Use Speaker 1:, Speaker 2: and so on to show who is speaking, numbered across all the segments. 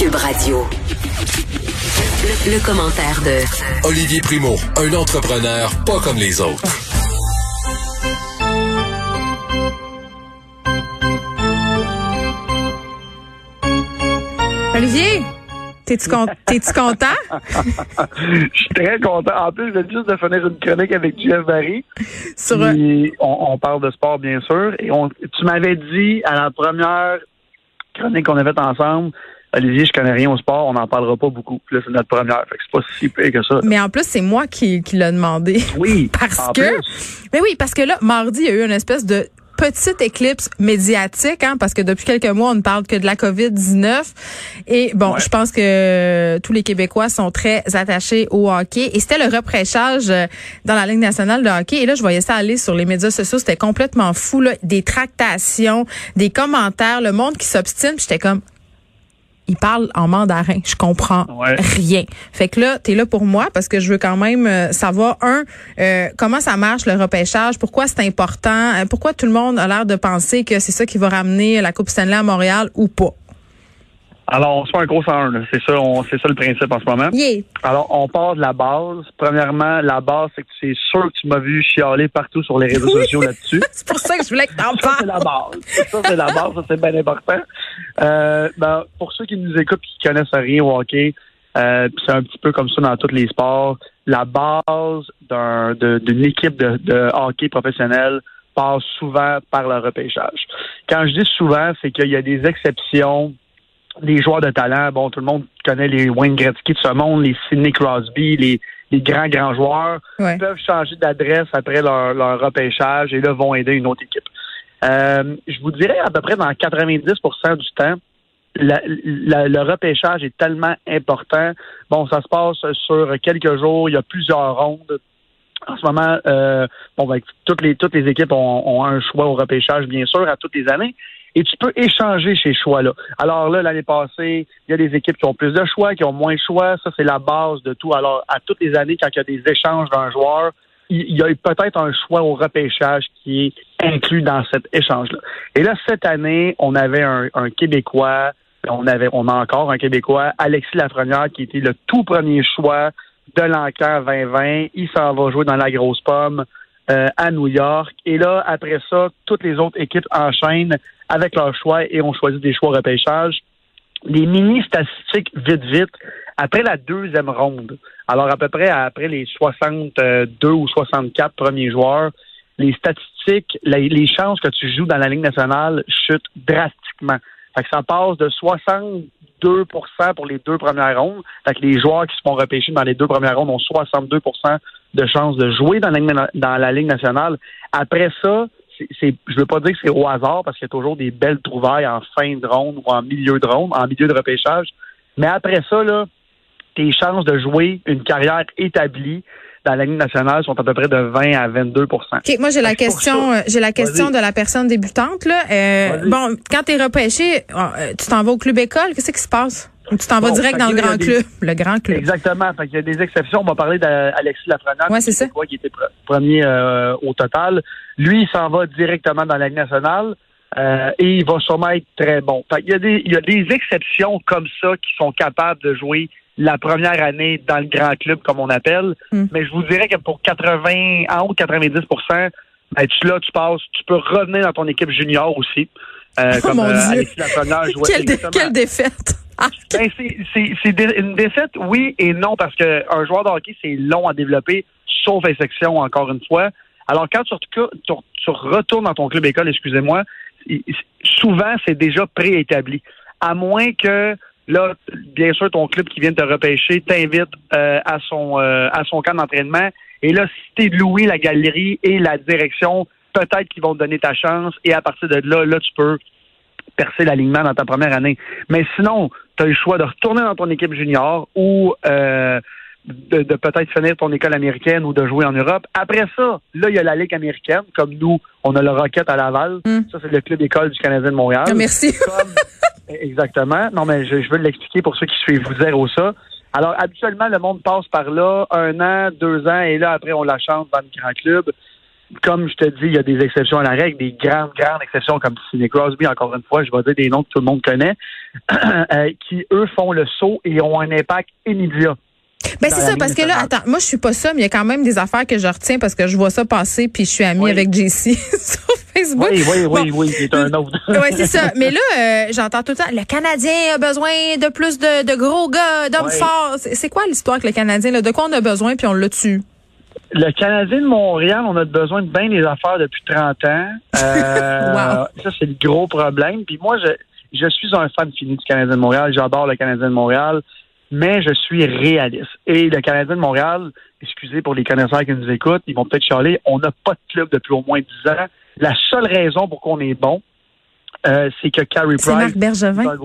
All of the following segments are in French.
Speaker 1: Cube Radio. Le, le commentaire de
Speaker 2: Olivier Primo, un entrepreneur pas comme les autres.
Speaker 3: Olivier, t'es-tu con- content?
Speaker 4: Je suis très content. En plus, je viens juste de finir une chronique avec Jeff Barry.
Speaker 3: Sur un-
Speaker 4: on, on parle de sport, bien sûr. Et on, tu m'avais dit à la première chronique qu'on a faite ensemble, Olivier, je connais rien au sport, on n'en parlera pas beaucoup. Puis là, c'est notre première. Fait que c'est pas si pire que ça.
Speaker 3: Mais en plus, c'est moi qui, qui l'ai demandé.
Speaker 4: Oui.
Speaker 3: Parce que.
Speaker 4: plus.
Speaker 3: Mais oui, parce que là, mardi, il y a eu une espèce de petite éclipse médiatique, hein, parce que depuis quelques mois, on ne parle que de la COVID-19. Et bon,
Speaker 4: Ouais.
Speaker 3: je pense que tous les Québécois sont très attachés au hockey. Et c'était le repréchage euh, dans la Ligue nationale de hockey. Et là, je voyais ça aller sur les médias sociaux. C'était complètement fou, là. Des tractations, des commentaires, le monde qui s'obstine. J'étais comme, il parle en mandarin. Je comprends
Speaker 4: Ouais.
Speaker 3: rien. Fait que là, tu es là pour moi parce que je veux quand même euh, savoir, un, euh, comment ça marche le repêchage, pourquoi c'est important, euh, pourquoi tout le monde a l'air de penser que c'est ça qui va ramener la Coupe Stanley à Montréal ou pas?
Speaker 4: Alors, on se fait un gros 101. là. C'est ça, on- c'est ça le principe en ce moment.
Speaker 3: Yeah.
Speaker 4: Alors, on part de la base. Premièrement, la base, c'est que c'est sûr que tu m'as vu chialer partout sur les réseaux sociaux là-dessus.
Speaker 3: C'est pour ça que je voulais que t'en
Speaker 4: Ça, c'est
Speaker 3: parles.
Speaker 4: la base. Ça, c'est la base. Ça, c'est bien important. Euh, ben, pour ceux qui nous écoutent qui connaissent rien au hockey, euh, c'est un petit peu comme ça dans tous les sports. La base d'une équipe de, de hockey professionnel passe souvent par le repêchage. Quand je dis souvent, c'est qu'il y a des exceptions, des joueurs de talent. Bon, tout le monde connaît les Wayne Gretzky de ce monde, les Sidney Crosby, les, les grands, grands joueurs
Speaker 3: Ouais.
Speaker 4: peuvent changer d'adresse après leur, leur repêchage et là vont aider une autre équipe. Euh, je vous dirais à peu près dans 90% du temps, le repêchage est tellement important. Bon, ça se passe sur quelques jours, il y a plusieurs rondes. En ce moment, euh, bon, ben, toutes les toutes les équipes ont, ont un choix au repêchage, bien sûr, à toutes les années. Et tu peux échanger ces choix-là. Alors là, l'année passée, il y a des équipes qui ont plus de choix, qui ont moins de choix. Ça, c'est la base de tout. Alors, à toutes les années, quand il y a des échanges d'un joueur, il y a peut-être un choix au repêchage qui est inclus dans cet échange-là. Et là, cette année, on avait un, un Québécois, on avait, on a encore un Québécois, Alexis Lafrenière, qui était le tout premier choix de l'encan 2020. Il s'en va jouer dans la grosse pomme euh, à New York. Et là, après ça, toutes les autres équipes enchaînent avec leurs choix et ont choisi des choix au repêchage. Les mini statistiques vite vite après la deuxième ronde. Alors à peu près après les 62 ou 64 premiers joueurs, les statistiques, les, chances que tu joues dans la Ligue nationale chutent drastiquement. Fait que ça passe de 62% pour les deux premières rondes. Fait que les joueurs qui se font repêcher dans les deux premières rondes ont 62% de chances de jouer dans la Ligue nationale. Après ça, c'est, je veux pas dire que c'est au hasard parce qu'il y a toujours des belles trouvailles en fin de ronde ou en milieu de ronde, en milieu de repêchage. Mais après ça, là, tes chances de jouer une carrière établie dans la Ligue nationale sont à peu près de 20 à 22
Speaker 3: OK, moi j'ai la question, euh, j'ai la question de la personne débutante là. Euh, bon, quand t'es repêché, euh, tu t'en vas au club école, qu'est-ce qui se passe? Tu t'en vas direct dans le
Speaker 4: il
Speaker 3: grand
Speaker 4: des-
Speaker 3: club, le grand club.
Speaker 4: Exactement. Fait qu'il y a des exceptions. On va parler d'Alexis Lafrenière.
Speaker 3: Ouais, c'est ça.
Speaker 4: Qui était pre- premier euh, au total. Lui, il s'en va directement dans la Ligue nationale. euh, et il va sûrement être très bon. Fait qu'il y a des, il y a des exceptions comme ça qui sont capables de jouer la première année dans le grand club, comme on appelle.
Speaker 3: Hmm.
Speaker 4: Mais je vous dirais que pour 80, en haut de 90 ben, tu, là, tu passes, tu peux revenir dans ton équipe junior aussi. Euh,
Speaker 3: Oh
Speaker 4: comme
Speaker 3: mon
Speaker 4: euh,
Speaker 3: Dieu.
Speaker 4: Alexis Lafrenière jouait
Speaker 3: Quelle, dé-
Speaker 4: exactement.
Speaker 3: quelle défaite
Speaker 4: Ben, c'est- une défaite, oui et non, parce qu'un joueur de hockey, c'est long à développer, sauf exception, encore une fois. Alors, quand tu, tu, tu retournes dans ton club école, excusez-moi, souvent, c'est déjà préétabli. À moins que, là, bien sûr, ton club qui vient te repêcher t'invite euh, à son euh, à son camp d'entraînement. Et là, si t'es loué la galerie et la direction, peut-être qu'ils vont te donner ta chance. Et à partir de là, là, tu peux percer l'alignement dans ta première année. Mais sinon, tu as le choix de retourner dans ton équipe junior ou euh, de, de peut-être finir ton école américaine ou de jouer en Europe. Après ça, là, il y a la Ligue américaine, comme nous, on a le Rocket à Laval.
Speaker 3: Mm.
Speaker 4: Ça, c'est le club école du Canadien de Montréal.
Speaker 3: Ah, merci.
Speaker 4: Comme- exactement. Non, mais je, je veux l'expliquer pour ceux qui suivent vous zéro ça. Alors, habituellement, le monde passe par là un an, deux ans, et là, après, on la chante dans le grand club. Comme je te dis, il y a des exceptions à la règle, des grandes, grandes exceptions comme Sidney Crosby, encore une fois, je vais dire des noms que tout le monde connaît, euh, qui, eux, font le saut et ont un impact immédiat.
Speaker 3: Ben c'est ça, parce que là, attends, moi je suis pas ça, mais il y a quand même des affaires que je retiens parce que je vois ça passer puis je suis amie
Speaker 4: Oui.
Speaker 3: avec JC sur Facebook.
Speaker 4: Oui, oui, oui,
Speaker 3: Bon.
Speaker 4: oui, c'est un autre.
Speaker 3: Oui, c'est ça. Mais là, euh, j'entends tout le temps, le Canadien a besoin de plus de, de gros gars, d'hommes forts. C'est quoi l'histoire avec le Canadien? Là? De quoi on a besoin puis on l'a tue?
Speaker 4: Le Canadien de Montréal, on a besoin de bien des affaires depuis 30 ans. Euh,
Speaker 3: Wow.
Speaker 4: Ça, c'est le gros problème. Puis moi, je, je suis un fan fini du Canadien de Montréal. J'adore le Canadien de Montréal, mais je suis réaliste. Et le Canadien de Montréal, excusez pour les connaisseurs qui nous écoutent, ils vont peut-être chialer, on n'a pas de club depuis au moins 10 ans. La seule raison pour qu'on est bon, euh, c'est que Carey
Speaker 3: C'est Marc
Speaker 4: Price...
Speaker 3: Bergevin.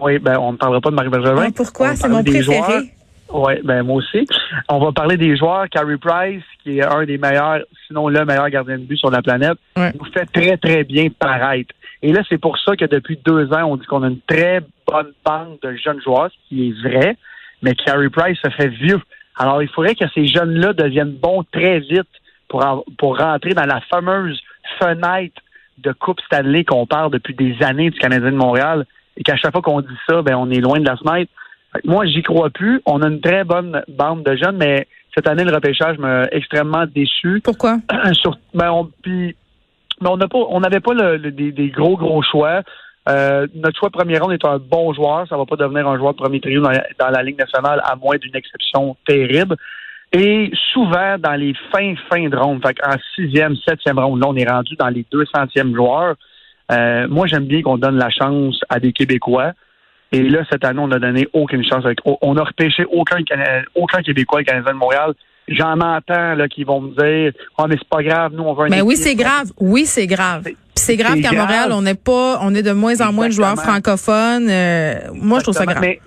Speaker 4: Oui, ben, on ne parlera pas de Marc Bergevin.
Speaker 3: Ah, pourquoi? C'est mon préféré.
Speaker 4: joueurs. Oui, ben moi aussi. On va parler des joueurs. Carey Price, qui est un des meilleurs, sinon le meilleur gardien de but sur la planète,
Speaker 3: Ouais.
Speaker 4: nous fait très, très bien paraître. Et là, c'est pour ça que depuis deux ans, on dit qu'on a une très bonne bande de jeunes joueurs, ce qui est vrai, mais Carey Price se fait vieux. Alors, il faudrait que ces jeunes-là deviennent bons très vite pour, en- pour rentrer dans la fameuse fenêtre de Coupe Stanley qu'on parle depuis des années du Canadien de Montréal et qu'à chaque fois qu'on dit ça, ben on est loin de la fenêtre. Moi, j'y crois plus. On a une très bonne bande de jeunes, mais cette année, le repêchage m'a extrêmement déçu.
Speaker 3: Pourquoi?
Speaker 4: Sur- ben, on, mais on n'a pas, on n'avait pas le- le- des, des gros gros choix. Euh, notre choix de premier round est un bon joueur. Ça va pas devenir un joueur de premier trio dans la, dans la Ligue nationale à moins d'une exception terrible. Et souvent dans les fins fins de ronde, fait en sixième, septième ronde, là on est rendu dans les 200e joueurs. Euh, moi j'aime bien qu'on donne la chance à des Québécois. Et là cette année on n'a donné aucune chance. Avec, on a repêché aucun Cana- aucun Québécois au Canadien de Montréal. J'en entends là qui vont me dire, oh mais c'est pas grave, nous on veut un.
Speaker 3: Ben oui, c'est grave. Oui, c'est grave. Puis c'est grave qu'à. Montréal, on n'est pas, on est de moins en moins de joueurs francophones. Euh, moi, je trouve ça grave.
Speaker 4: Mais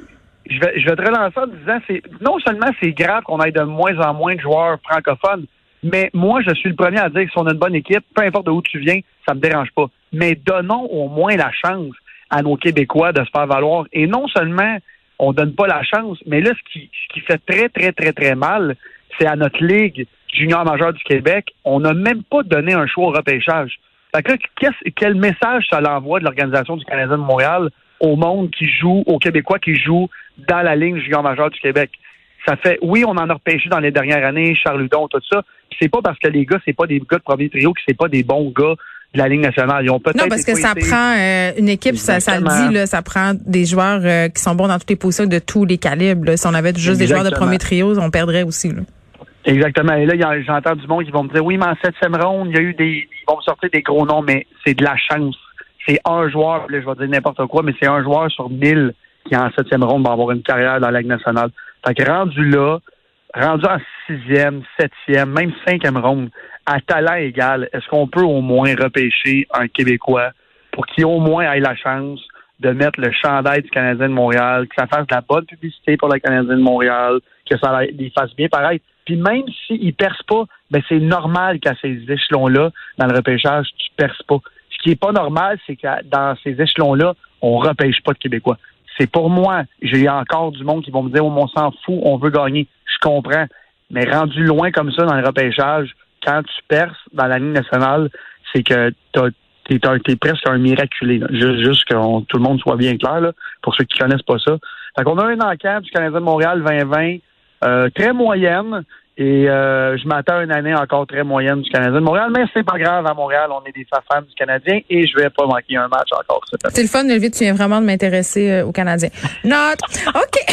Speaker 4: je vais, je vais te relancer en disant, c'est non seulement c'est grave qu'on ait de moins en moins de joueurs francophones, mais moi, je suis le premier à dire que si on a une bonne équipe, peu importe de où tu viens, ça me dérange pas. Mais donnons au moins la chance à nos Québécois de se faire valoir. Et non seulement on donne pas la chance, mais là, ce qui, qui fait très, très, très, très mal, c'est à notre Ligue junior majeure du Québec, on n'a même pas donné un choix au repêchage. Fait que là, quel message ça l'envoie de l'Organisation du Canadien de Montréal au monde qui joue, aux Québécois qui jouent dans la ligne junior majeure du Québec? Ça fait, oui, on en a repêché dans les dernières années, Charles tout ça. C'est pas parce que les gars, c'est pas des gars de premier trio, que c'est pas des bons gars de la Ligue nationale. Ils ont peut-être
Speaker 3: Non, parce que ça
Speaker 4: été-
Speaker 3: prend euh, une équipe, ça, ça le dit, là, ça prend des joueurs euh, qui sont bons dans toutes les positions de tous les calibres. là. Si on avait juste des joueurs de premier trio, on perdrait aussi. Là.
Speaker 4: Exactement. Et là, j'entends du monde qui vont me dire, oui, mais en septième ronde, il y a eu des, ils vont me sortir des gros noms, mais c'est de la chance. C'est un joueur, là, je vais dire n'importe quoi, mais c'est un joueur sur mille qui, en septième ronde, va avoir une carrière dans la Ligue nationale. Fait que rendu là, rendu en sixième, septième, même cinquième ronde, à talent égal, est-ce qu'on peut au moins repêcher un Québécois pour qu'il au moins ait la chance de mettre le chandail du Canadien de Montréal, que ça fasse de la bonne publicité pour le Canadien de Montréal, que ça les fasse bien pareil. Puis même s'ils percent pas, ben c'est normal qu'à ces échelons-là, dans le repêchage, tu perces pas. Ce qui est pas normal, c'est que dans ces échelons-là, on repêche pas de Québécois. C'est pour moi. J'ai encore du monde qui vont me dire, oh, on s'en fout, on veut gagner. Je comprends. Mais rendu loin comme ça dans le repêchage, quand tu perces dans la ligne nationale, c'est que t'es, t'es presque un miraculé. là. Juste, juste que tout le monde soit bien clair, là, pour ceux qui connaissent pas ça. Fait qu'on a un encamp du Canadien de Montréal 2020, euh, très moyenne, et euh, je m'attends à une année encore très moyenne du Canadien de Montréal, mais c'est pas grave, à Montréal, on est des fans du Canadien, et je vais pas manquer un match encore cette année.
Speaker 3: C'est le fun, Olivier, tu viens vraiment de m'intéresser euh, aux Canadiens. Note. OK.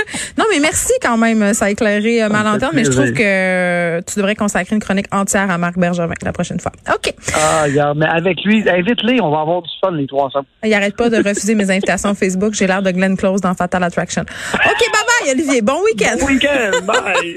Speaker 3: non, mais merci quand même. Ça a éclairé euh, ma
Speaker 4: Ça me fait
Speaker 3: lanterne, mais je trouve que euh, tu devrais consacrer une chronique entière à Marc Bergevin la prochaine fois. OK.
Speaker 4: Ah, regarde, mais avec lui, invite-les, on va avoir du fun les trois ensemble.
Speaker 3: Il arrête pas de refuser mes invitations Facebook. J'ai l'air de Glenn Close dans Fatal Attraction. OK, bye bye, Olivier. Bon week-end.
Speaker 4: Bon week-end, bye!